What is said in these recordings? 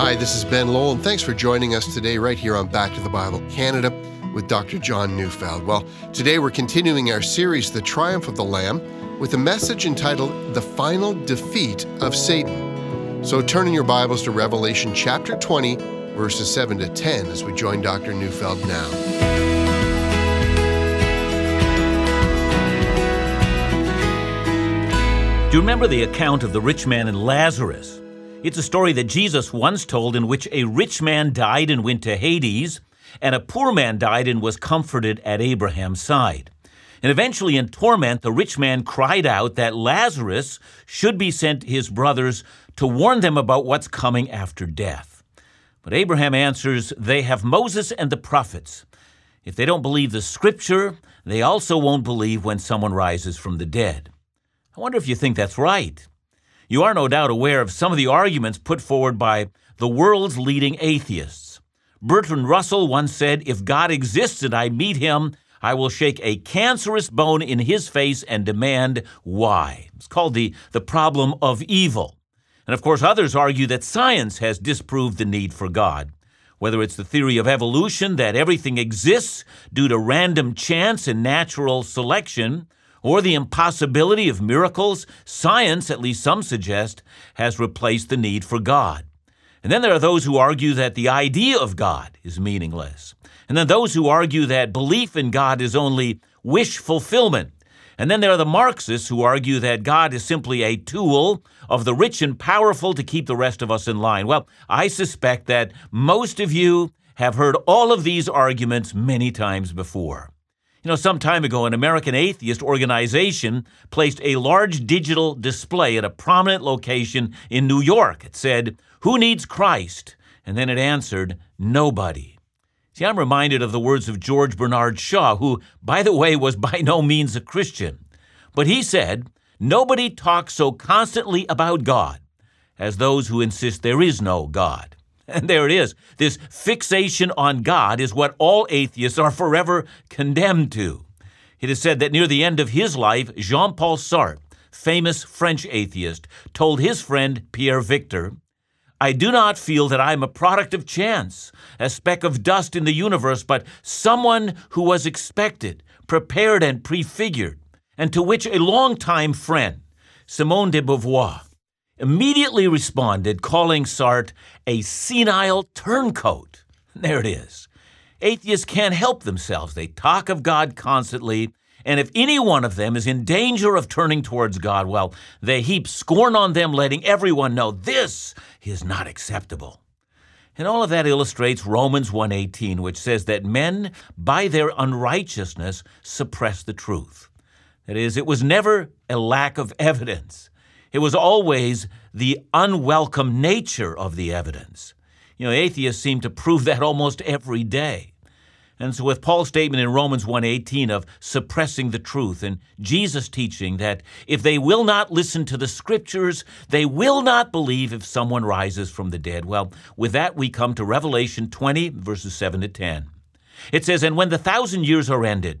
Hi, this is Ben Lowell, and thanks for joining us today right here on Back to the Bible Canada with Dr. John Neufeld. Well, today we're continuing our series, The Triumph of the Lamb, with a message entitled The Final Defeat of Satan. So turn in your Bibles to Revelation chapter 20, verses 7 to 10, as we join Dr. Neufeld now. Do you remember the account of the rich man and Lazarus? It's a story that Jesus once told in which a rich man died and went to Hades, and a poor man died and was comforted at Abraham's side. And eventually, in torment, the rich man cried out that Lazarus should be sent his brothers to warn them about what's coming after death. But Abraham answers, They have Moses and the prophets. If they don't believe the scripture, they also won't believe when someone rises from the dead. I wonder if you think that's right. You are no doubt aware of some of the arguments put forward by the world's leading atheists. Bertrand Russell once said, If God exists and I meet him, I will shake a cancerous bone in his face and demand why. It's called the, the problem of evil. And of course, others argue that science has disproved the need for God. Whether it's the theory of evolution, that everything exists due to random chance and natural selection, or the impossibility of miracles, science, at least some suggest, has replaced the need for God. And then there are those who argue that the idea of God is meaningless. And then those who argue that belief in God is only wish fulfillment. And then there are the Marxists who argue that God is simply a tool of the rich and powerful to keep the rest of us in line. Well, I suspect that most of you have heard all of these arguments many times before. You know, some time ago, an American atheist organization placed a large digital display at a prominent location in New York. It said, Who needs Christ? And then it answered, Nobody. See, I'm reminded of the words of George Bernard Shaw, who, by the way, was by no means a Christian. But he said, Nobody talks so constantly about God as those who insist there is no God. And there it is. This fixation on God is what all atheists are forever condemned to. It is said that near the end of his life, Jean Paul Sartre, famous French atheist, told his friend Pierre Victor, I do not feel that I am a product of chance, a speck of dust in the universe, but someone who was expected, prepared, and prefigured, and to which a longtime friend, Simone de Beauvoir, immediately responded, calling Sartre a senile turncoat. There it is. Atheists can't help themselves. They talk of God constantly, and if any one of them is in danger of turning towards God, well, they heap scorn on them, letting everyone know this is not acceptable. And all of that illustrates Romans 1:18, which says that men by their unrighteousness suppress the truth. That is, it was never a lack of evidence. It was always the unwelcome nature of the evidence. You know, atheists seem to prove that almost every day. And so with Paul's statement in Romans 1:18 of suppressing the truth and Jesus teaching that if they will not listen to the scriptures, they will not believe if someone rises from the dead. Well, with that we come to Revelation 20 verses 7 to 10. It says, "And when the thousand years are ended,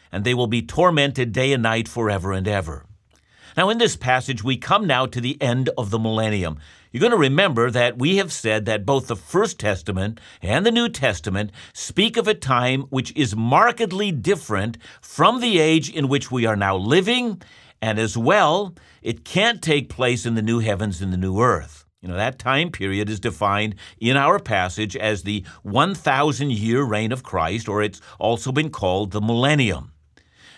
and they will be tormented day and night forever and ever. Now, in this passage, we come now to the end of the millennium. You're going to remember that we have said that both the First Testament and the New Testament speak of a time which is markedly different from the age in which we are now living, and as well, it can't take place in the new heavens and the new earth. You know, that time period is defined in our passage as the 1,000 year reign of Christ, or it's also been called the millennium.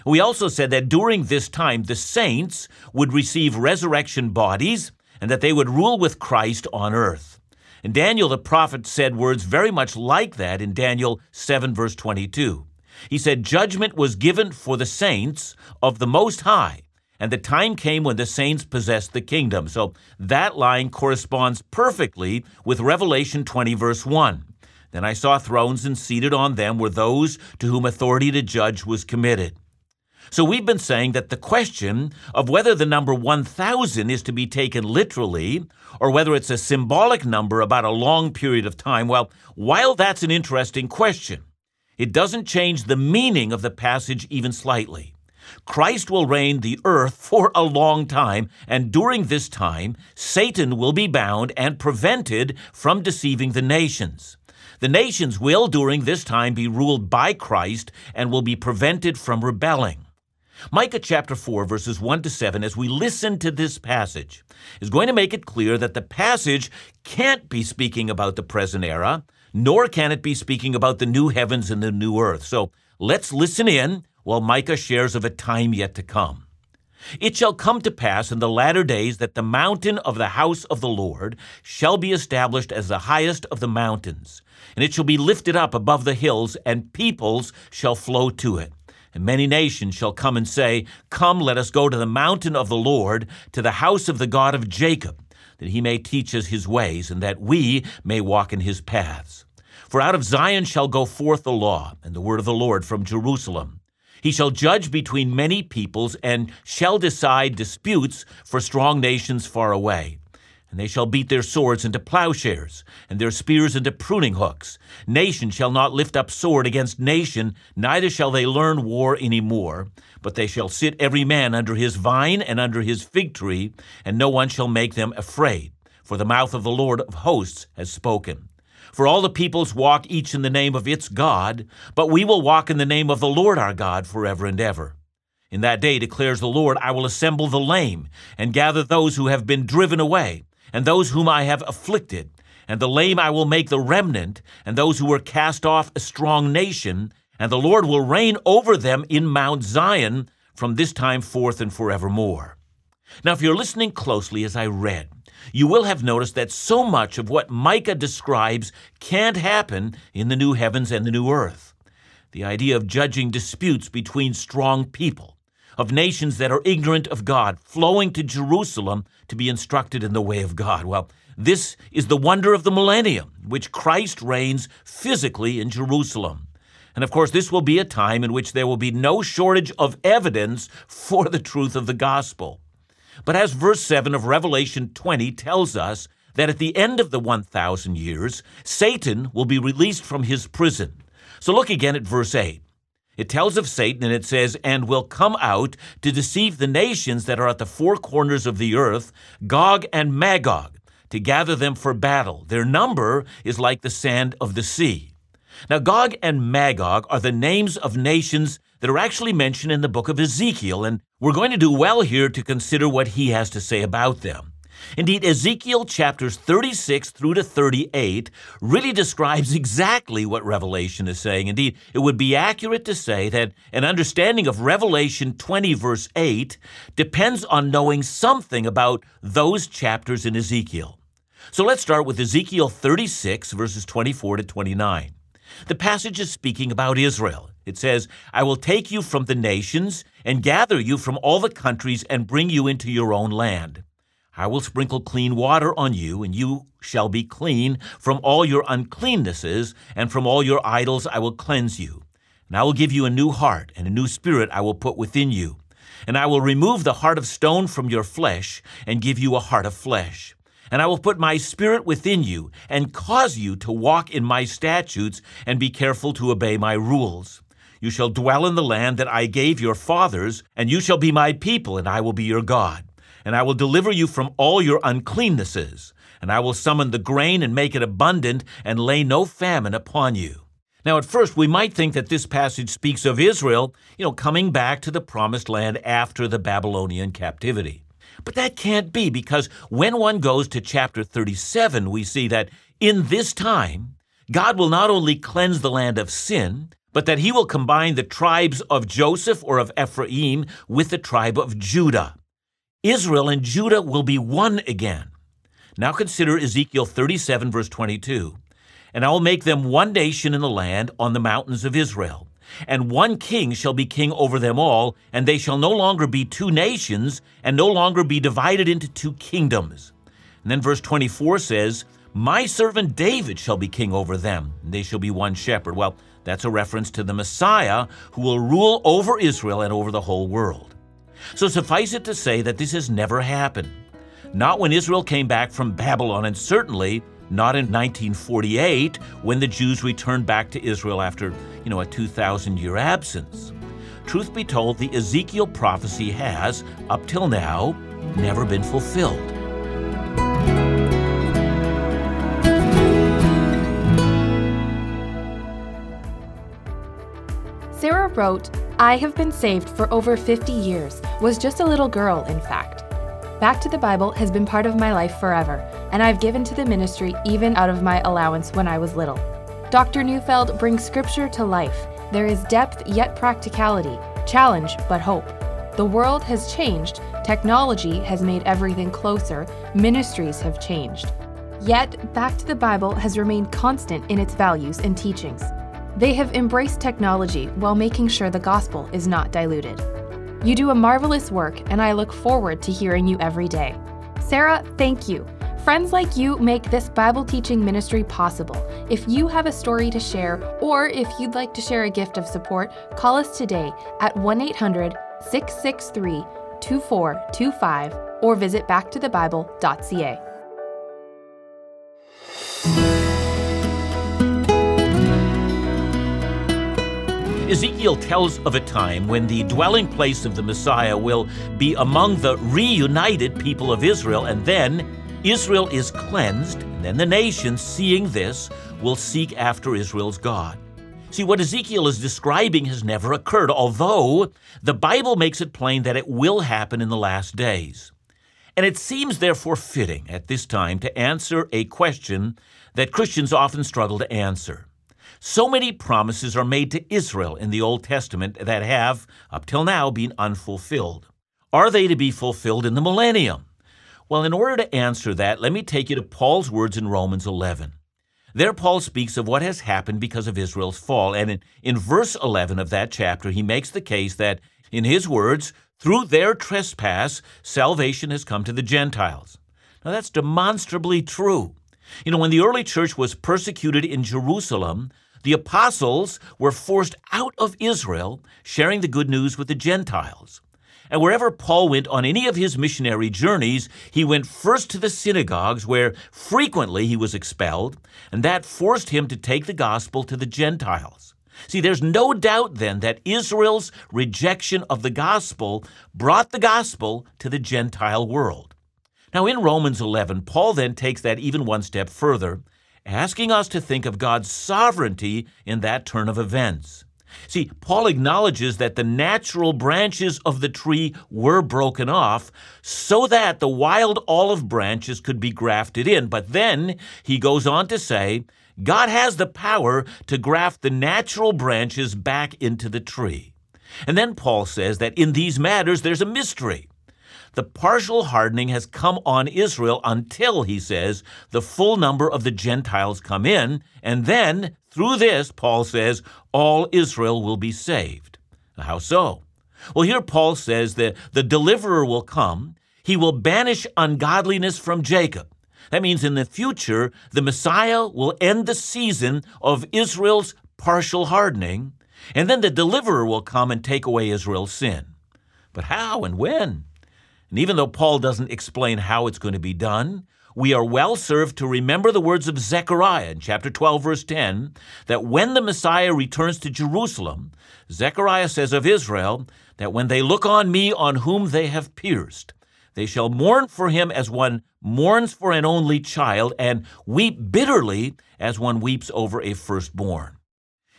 We also said that during this time, the saints would receive resurrection bodies and that they would rule with Christ on earth. And Daniel the prophet said words very much like that in Daniel 7, verse 22. He said, Judgment was given for the saints of the Most High, and the time came when the saints possessed the kingdom. So that line corresponds perfectly with Revelation 20, verse 1. Then I saw thrones, and seated on them were those to whom authority to judge was committed. So we've been saying that the question of whether the number 1,000 is to be taken literally or whether it's a symbolic number about a long period of time, well, while that's an interesting question, it doesn't change the meaning of the passage even slightly. Christ will reign the earth for a long time, and during this time, Satan will be bound and prevented from deceiving the nations. The nations will, during this time, be ruled by Christ and will be prevented from rebelling. Micah chapter 4, verses 1 to 7, as we listen to this passage, is going to make it clear that the passage can't be speaking about the present era, nor can it be speaking about the new heavens and the new earth. So let's listen in while Micah shares of a time yet to come. It shall come to pass in the latter days that the mountain of the house of the Lord shall be established as the highest of the mountains, and it shall be lifted up above the hills, and peoples shall flow to it. And many nations shall come and say, Come, let us go to the mountain of the Lord, to the house of the God of Jacob, that he may teach us his ways, and that we may walk in his paths. For out of Zion shall go forth the law, and the word of the Lord from Jerusalem. He shall judge between many peoples, and shall decide disputes for strong nations far away. And they shall beat their swords into plowshares, and their spears into pruning hooks. Nation shall not lift up sword against nation, neither shall they learn war any more. But they shall sit every man under his vine and under his fig tree, and no one shall make them afraid. For the mouth of the Lord of hosts has spoken. For all the peoples walk each in the name of its God, but we will walk in the name of the Lord our God forever and ever. In that day, declares the Lord, I will assemble the lame, and gather those who have been driven away and those whom I have afflicted. And the lame I will make the remnant, and those who were cast off a strong nation. And the Lord will reign over them in Mount Zion from this time forth and forevermore. Now, if you're listening closely as I read, you will have noticed that so much of what Micah describes can't happen in the new heavens and the new earth. The idea of judging disputes between strong people, of nations that are ignorant of God, flowing to Jerusalem to be instructed in the way of God. Well, this is the wonder of the millennium, which Christ reigns physically in Jerusalem. And of course, this will be a time in which there will be no shortage of evidence for the truth of the gospel. But as verse 7 of Revelation 20 tells us, that at the end of the 1,000 years, Satan will be released from his prison. So look again at verse 8. It tells of Satan and it says, and will come out to deceive the nations that are at the four corners of the earth, Gog and Magog, to gather them for battle. Their number is like the sand of the sea. Now, Gog and Magog are the names of nations that are actually mentioned in the book of Ezekiel, and we're going to do well here to consider what he has to say about them. Indeed, Ezekiel chapters 36 through to 38 really describes exactly what Revelation is saying. Indeed, it would be accurate to say that an understanding of Revelation 20, verse 8, depends on knowing something about those chapters in Ezekiel. So let's start with Ezekiel 36, verses 24 to 29. The passage is speaking about Israel. It says, I will take you from the nations and gather you from all the countries and bring you into your own land. I will sprinkle clean water on you, and you shall be clean from all your uncleannesses, and from all your idols I will cleanse you. And I will give you a new heart, and a new spirit I will put within you. And I will remove the heart of stone from your flesh, and give you a heart of flesh. And I will put my spirit within you, and cause you to walk in my statutes, and be careful to obey my rules. You shall dwell in the land that I gave your fathers, and you shall be my people, and I will be your God and I will deliver you from all your uncleannesses, and I will summon the grain and make it abundant, and lay no famine upon you. Now, at first, we might think that this passage speaks of Israel, you know, coming back to the promised land after the Babylonian captivity. But that can't be because when one goes to chapter 37, we see that in this time, God will not only cleanse the land of sin, but that he will combine the tribes of Joseph or of Ephraim with the tribe of Judah. Israel and Judah will be one again. Now consider Ezekiel 37, verse 22. And I will make them one nation in the land on the mountains of Israel. And one king shall be king over them all, and they shall no longer be two nations, and no longer be divided into two kingdoms. And then verse 24 says, My servant David shall be king over them, and they shall be one shepherd. Well, that's a reference to the Messiah who will rule over Israel and over the whole world. So suffice it to say that this has never happened. Not when Israel came back from Babylon, and certainly not in 1948 when the Jews returned back to Israel after, you know, a 2,000 year absence. Truth be told, the Ezekiel prophecy has, up till now, never been fulfilled. Sarah wrote, I have been saved for over 50 years, was just a little girl, in fact. Back to the Bible has been part of my life forever, and I've given to the ministry even out of my allowance when I was little. Dr. Neufeld brings scripture to life. There is depth yet practicality, challenge but hope. The world has changed, technology has made everything closer, ministries have changed. Yet, Back to the Bible has remained constant in its values and teachings. They have embraced technology while making sure the gospel is not diluted. You do a marvelous work, and I look forward to hearing you every day. Sarah, thank you. Friends like you make this Bible teaching ministry possible. If you have a story to share, or if you'd like to share a gift of support, call us today at 1 800 663 2425 or visit backtothebible.ca. Ezekiel tells of a time when the dwelling place of the Messiah will be among the reunited people of Israel, and then Israel is cleansed, and then the nations, seeing this, will seek after Israel's God. See, what Ezekiel is describing has never occurred, although the Bible makes it plain that it will happen in the last days. And it seems therefore fitting at this time to answer a question that Christians often struggle to answer. So many promises are made to Israel in the Old Testament that have, up till now, been unfulfilled. Are they to be fulfilled in the millennium? Well, in order to answer that, let me take you to Paul's words in Romans 11. There, Paul speaks of what has happened because of Israel's fall. And in, in verse 11 of that chapter, he makes the case that, in his words, through their trespass, salvation has come to the Gentiles. Now, that's demonstrably true. You know, when the early church was persecuted in Jerusalem, the apostles were forced out of Israel, sharing the good news with the Gentiles. And wherever Paul went on any of his missionary journeys, he went first to the synagogues where frequently he was expelled, and that forced him to take the gospel to the Gentiles. See, there's no doubt then that Israel's rejection of the gospel brought the gospel to the Gentile world. Now, in Romans 11, Paul then takes that even one step further asking us to think of God's sovereignty in that turn of events. See, Paul acknowledges that the natural branches of the tree were broken off so that the wild olive branches could be grafted in. But then he goes on to say, God has the power to graft the natural branches back into the tree. And then Paul says that in these matters there's a mystery. The partial hardening has come on Israel until, he says, the full number of the Gentiles come in, and then, through this, Paul says, all Israel will be saved. How so? Well, here Paul says that the deliverer will come, he will banish ungodliness from Jacob. That means in the future, the Messiah will end the season of Israel's partial hardening, and then the deliverer will come and take away Israel's sin. But how and when? And even though Paul doesn't explain how it's going to be done, we are well served to remember the words of Zechariah in chapter 12, verse 10, that when the Messiah returns to Jerusalem, Zechariah says of Israel that when they look on me on whom they have pierced, they shall mourn for him as one mourns for an only child, and weep bitterly as one weeps over a firstborn.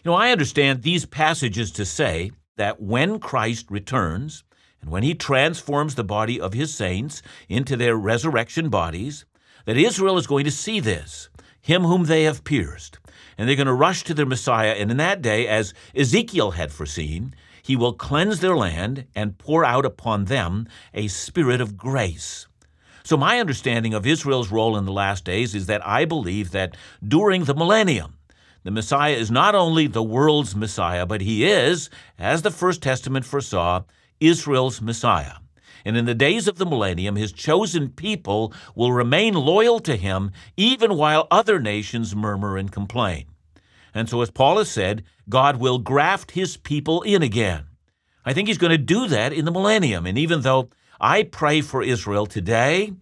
You know, I understand these passages to say that when Christ returns, and when he transforms the body of his saints into their resurrection bodies, that Israel is going to see this, him whom they have pierced. And they're going to rush to their Messiah, and in that day, as Ezekiel had foreseen, he will cleanse their land and pour out upon them a spirit of grace. So, my understanding of Israel's role in the last days is that I believe that during the millennium, the Messiah is not only the world's Messiah, but he is, as the First Testament foresaw, Israel's Messiah. And in the days of the millennium, his chosen people will remain loyal to him even while other nations murmur and complain. And so, as Paul has said, God will graft his people in again. I think he's going to do that in the millennium. And even though I pray for Israel today,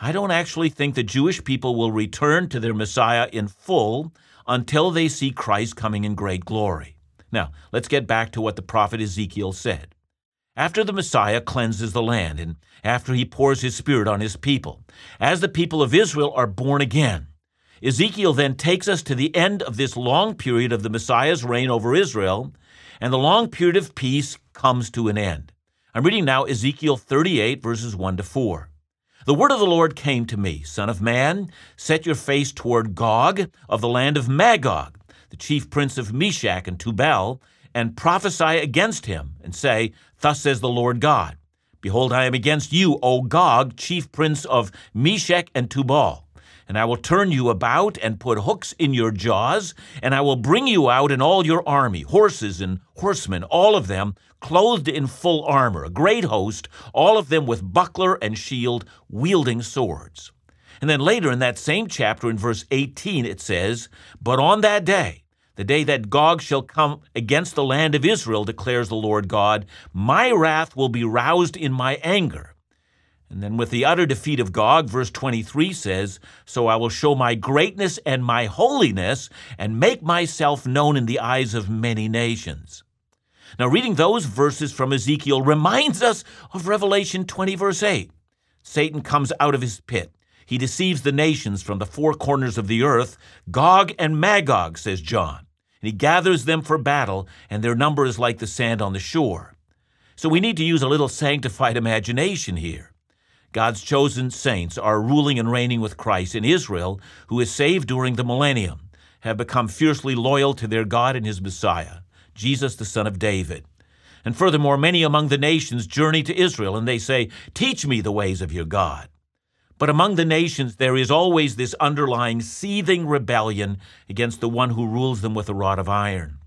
I don't actually think the Jewish people will return to their Messiah in full until they see Christ coming in great glory. Now, let's get back to what the prophet Ezekiel said. After the Messiah cleanses the land, and after he pours his Spirit on his people, as the people of Israel are born again, Ezekiel then takes us to the end of this long period of the Messiah's reign over Israel, and the long period of peace comes to an end. I'm reading now Ezekiel 38, verses 1 to 4. The word of the Lord came to me Son of man, set your face toward Gog of the land of Magog, the chief prince of Meshech and Tubal, and prophesy against him, and say, Thus says the Lord God Behold, I am against you, O Gog, chief prince of Meshech and Tubal. And I will turn you about and put hooks in your jaws, and I will bring you out and all your army, horses and horsemen, all of them clothed in full armor, a great host, all of them with buckler and shield, wielding swords. And then later in that same chapter, in verse 18, it says, But on that day, the day that Gog shall come against the land of Israel, declares the Lord God, my wrath will be roused in my anger. And then with the utter defeat of Gog, verse 23 says, So I will show my greatness and my holiness, and make myself known in the eyes of many nations. Now, reading those verses from Ezekiel reminds us of Revelation 20, verse 8. Satan comes out of his pit. He deceives the nations from the four corners of the earth, Gog and Magog, says John and he gathers them for battle, and their number is like the sand on the shore. So we need to use a little sanctified imagination here. God's chosen saints are ruling and reigning with Christ, in Israel, who is saved during the millennium, have become fiercely loyal to their God and his Messiah, Jesus, the Son of David. And furthermore, many among the nations journey to Israel, and they say, Teach me the ways of your God. But among the nations, there is always this underlying seething rebellion against the one who rules them with a rod of iron.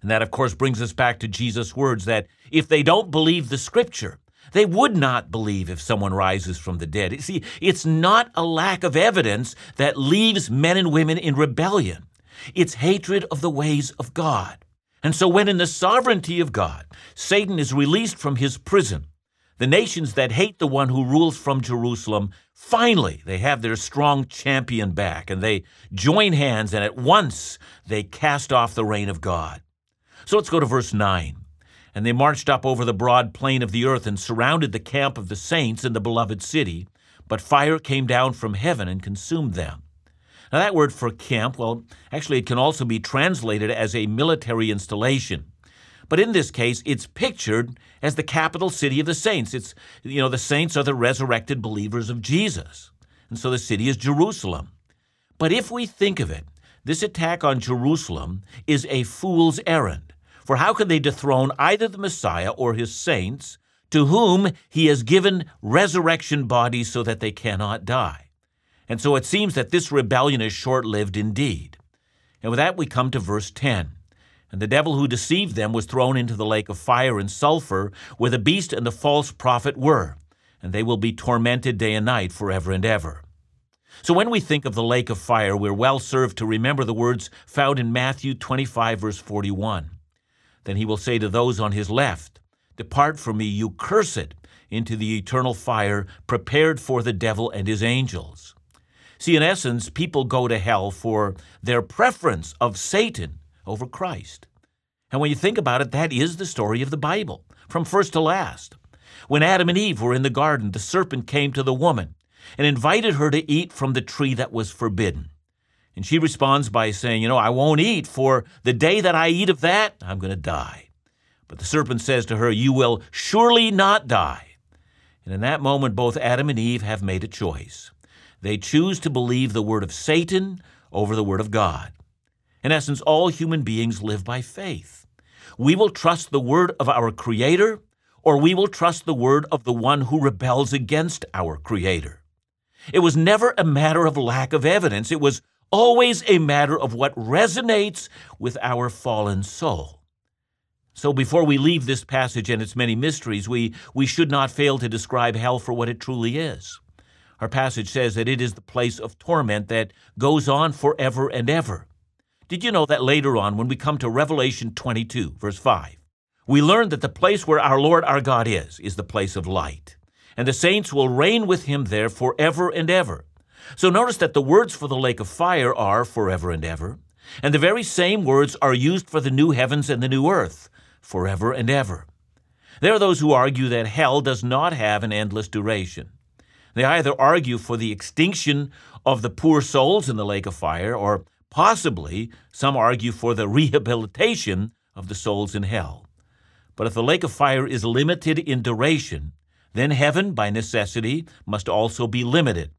And that, of course, brings us back to Jesus' words that if they don't believe the scripture, they would not believe if someone rises from the dead. See, it's not a lack of evidence that leaves men and women in rebellion. It's hatred of the ways of God. And so, when in the sovereignty of God, Satan is released from his prison, the nations that hate the one who rules from Jerusalem, finally, they have their strong champion back and they join hands and at once they cast off the reign of God. So let's go to verse 9. And they marched up over the broad plain of the earth and surrounded the camp of the saints in the beloved city, but fire came down from heaven and consumed them. Now, that word for camp, well, actually, it can also be translated as a military installation. But in this case, it's pictured as the capital city of the saints. It's, you know, the saints are the resurrected believers of Jesus. And so the city is Jerusalem. But if we think of it, this attack on Jerusalem is a fool's errand. For how can they dethrone either the Messiah or his saints, to whom he has given resurrection bodies so that they cannot die? And so it seems that this rebellion is short lived indeed. And with that, we come to verse 10. And the devil who deceived them was thrown into the lake of fire and sulfur, where the beast and the false prophet were, and they will be tormented day and night forever and ever. So when we think of the lake of fire, we're well served to remember the words found in Matthew 25, verse 41. Then he will say to those on his left, Depart from me, you cursed, into the eternal fire prepared for the devil and his angels. See, in essence, people go to hell for their preference of Satan over Christ. And when you think about it, that is the story of the Bible, from first to last. When Adam and Eve were in the garden, the serpent came to the woman and invited her to eat from the tree that was forbidden. And she responds by saying, You know, I won't eat, for the day that I eat of that, I'm going to die. But the serpent says to her, You will surely not die. And in that moment, both Adam and Eve have made a choice. They choose to believe the word of Satan over the word of God. In essence, all human beings live by faith. We will trust the word of our Creator, or we will trust the word of the one who rebels against our Creator. It was never a matter of lack of evidence, it was always a matter of what resonates with our fallen soul. So before we leave this passage and its many mysteries, we, we should not fail to describe hell for what it truly is. Our passage says that it is the place of torment that goes on forever and ever. Did you know that later on, when we come to Revelation 22, verse 5, we learn that the place where our Lord our God is, is the place of light, and the saints will reign with him there forever and ever. So notice that the words for the lake of fire are forever and ever, and the very same words are used for the new heavens and the new earth, forever and ever. There are those who argue that hell does not have an endless duration. They either argue for the extinction of the poor souls in the lake of fire, or possibly some argue for the rehabilitation of the souls in hell. But if the lake of fire is limited in duration, then heaven, by necessity, must also be limited.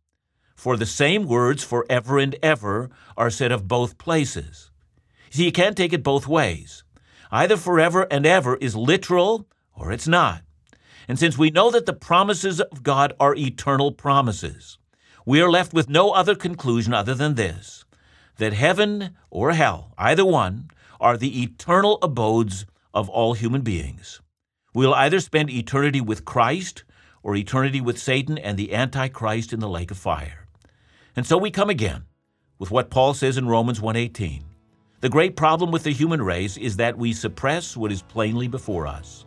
For the same words forever and ever are said of both places. See, you can't take it both ways. Either forever and ever is literal or it's not. And since we know that the promises of God are eternal promises, we are left with no other conclusion other than this that heaven or hell, either one, are the eternal abodes of all human beings. We'll either spend eternity with Christ or eternity with Satan and the Antichrist in the lake of fire. And so we come again with what Paul says in Romans 1:18. The great problem with the human race is that we suppress what is plainly before us.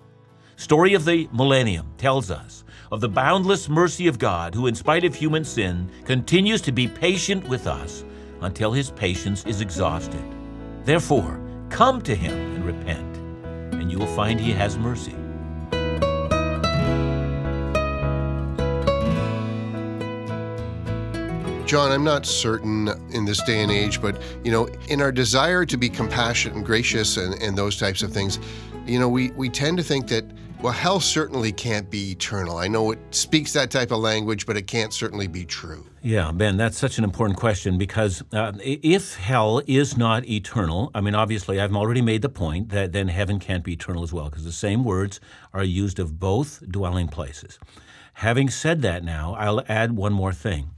Story of the Millennium tells us of the boundless mercy of God who in spite of human sin continues to be patient with us until his patience is exhausted. Therefore, come to him and repent, and you will find he has mercy. John, I'm not certain in this day and age, but you know, in our desire to be compassionate and gracious and, and those types of things, you know, we, we tend to think that, well, hell certainly can't be eternal. I know it speaks that type of language, but it can't certainly be true. Yeah, Ben, that's such an important question because uh, if hell is not eternal, I mean, obviously, I've already made the point that then heaven can't be eternal as well because the same words are used of both dwelling places. Having said that now, I'll add one more thing.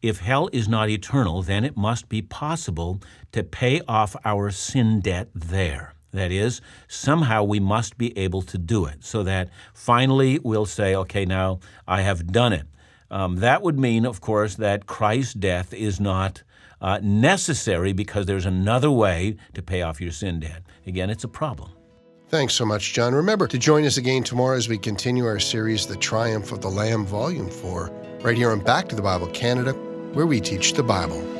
If hell is not eternal, then it must be possible to pay off our sin debt there. That is, somehow we must be able to do it so that finally we'll say, okay, now I have done it. Um, that would mean, of course, that Christ's death is not uh, necessary because there's another way to pay off your sin debt. Again, it's a problem. Thanks so much, John. Remember to join us again tomorrow as we continue our series, The Triumph of the Lamb, Volume 4, right here on Back to the Bible Canada, where we teach the Bible.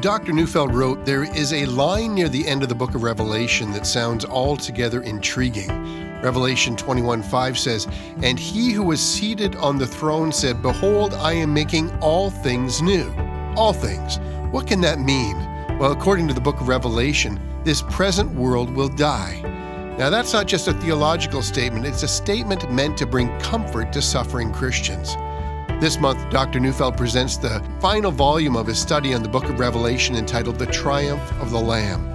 Dr. Neufeld wrote, There is a line near the end of the book of Revelation that sounds altogether intriguing. Revelation 21 5 says, And he who was seated on the throne said, Behold, I am making all things new. All things. What can that mean? Well, according to the book of Revelation, this present world will die. Now, that's not just a theological statement, it's a statement meant to bring comfort to suffering Christians. This month, Dr. Neufeld presents the final volume of his study on the book of Revelation entitled The Triumph of the Lamb.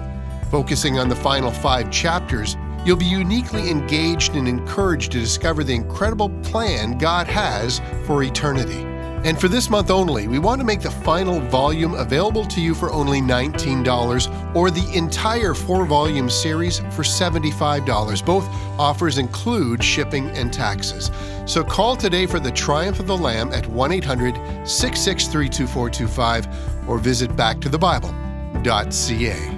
Focusing on the final five chapters, you'll be uniquely engaged and encouraged to discover the incredible plan God has for eternity. And for this month only, we want to make the final volume available to you for only $19 or the entire four volume series for $75. Both offers include shipping and taxes. So call today for the Triumph of the Lamb at 1 800 663 2425 or visit backtothebible.ca.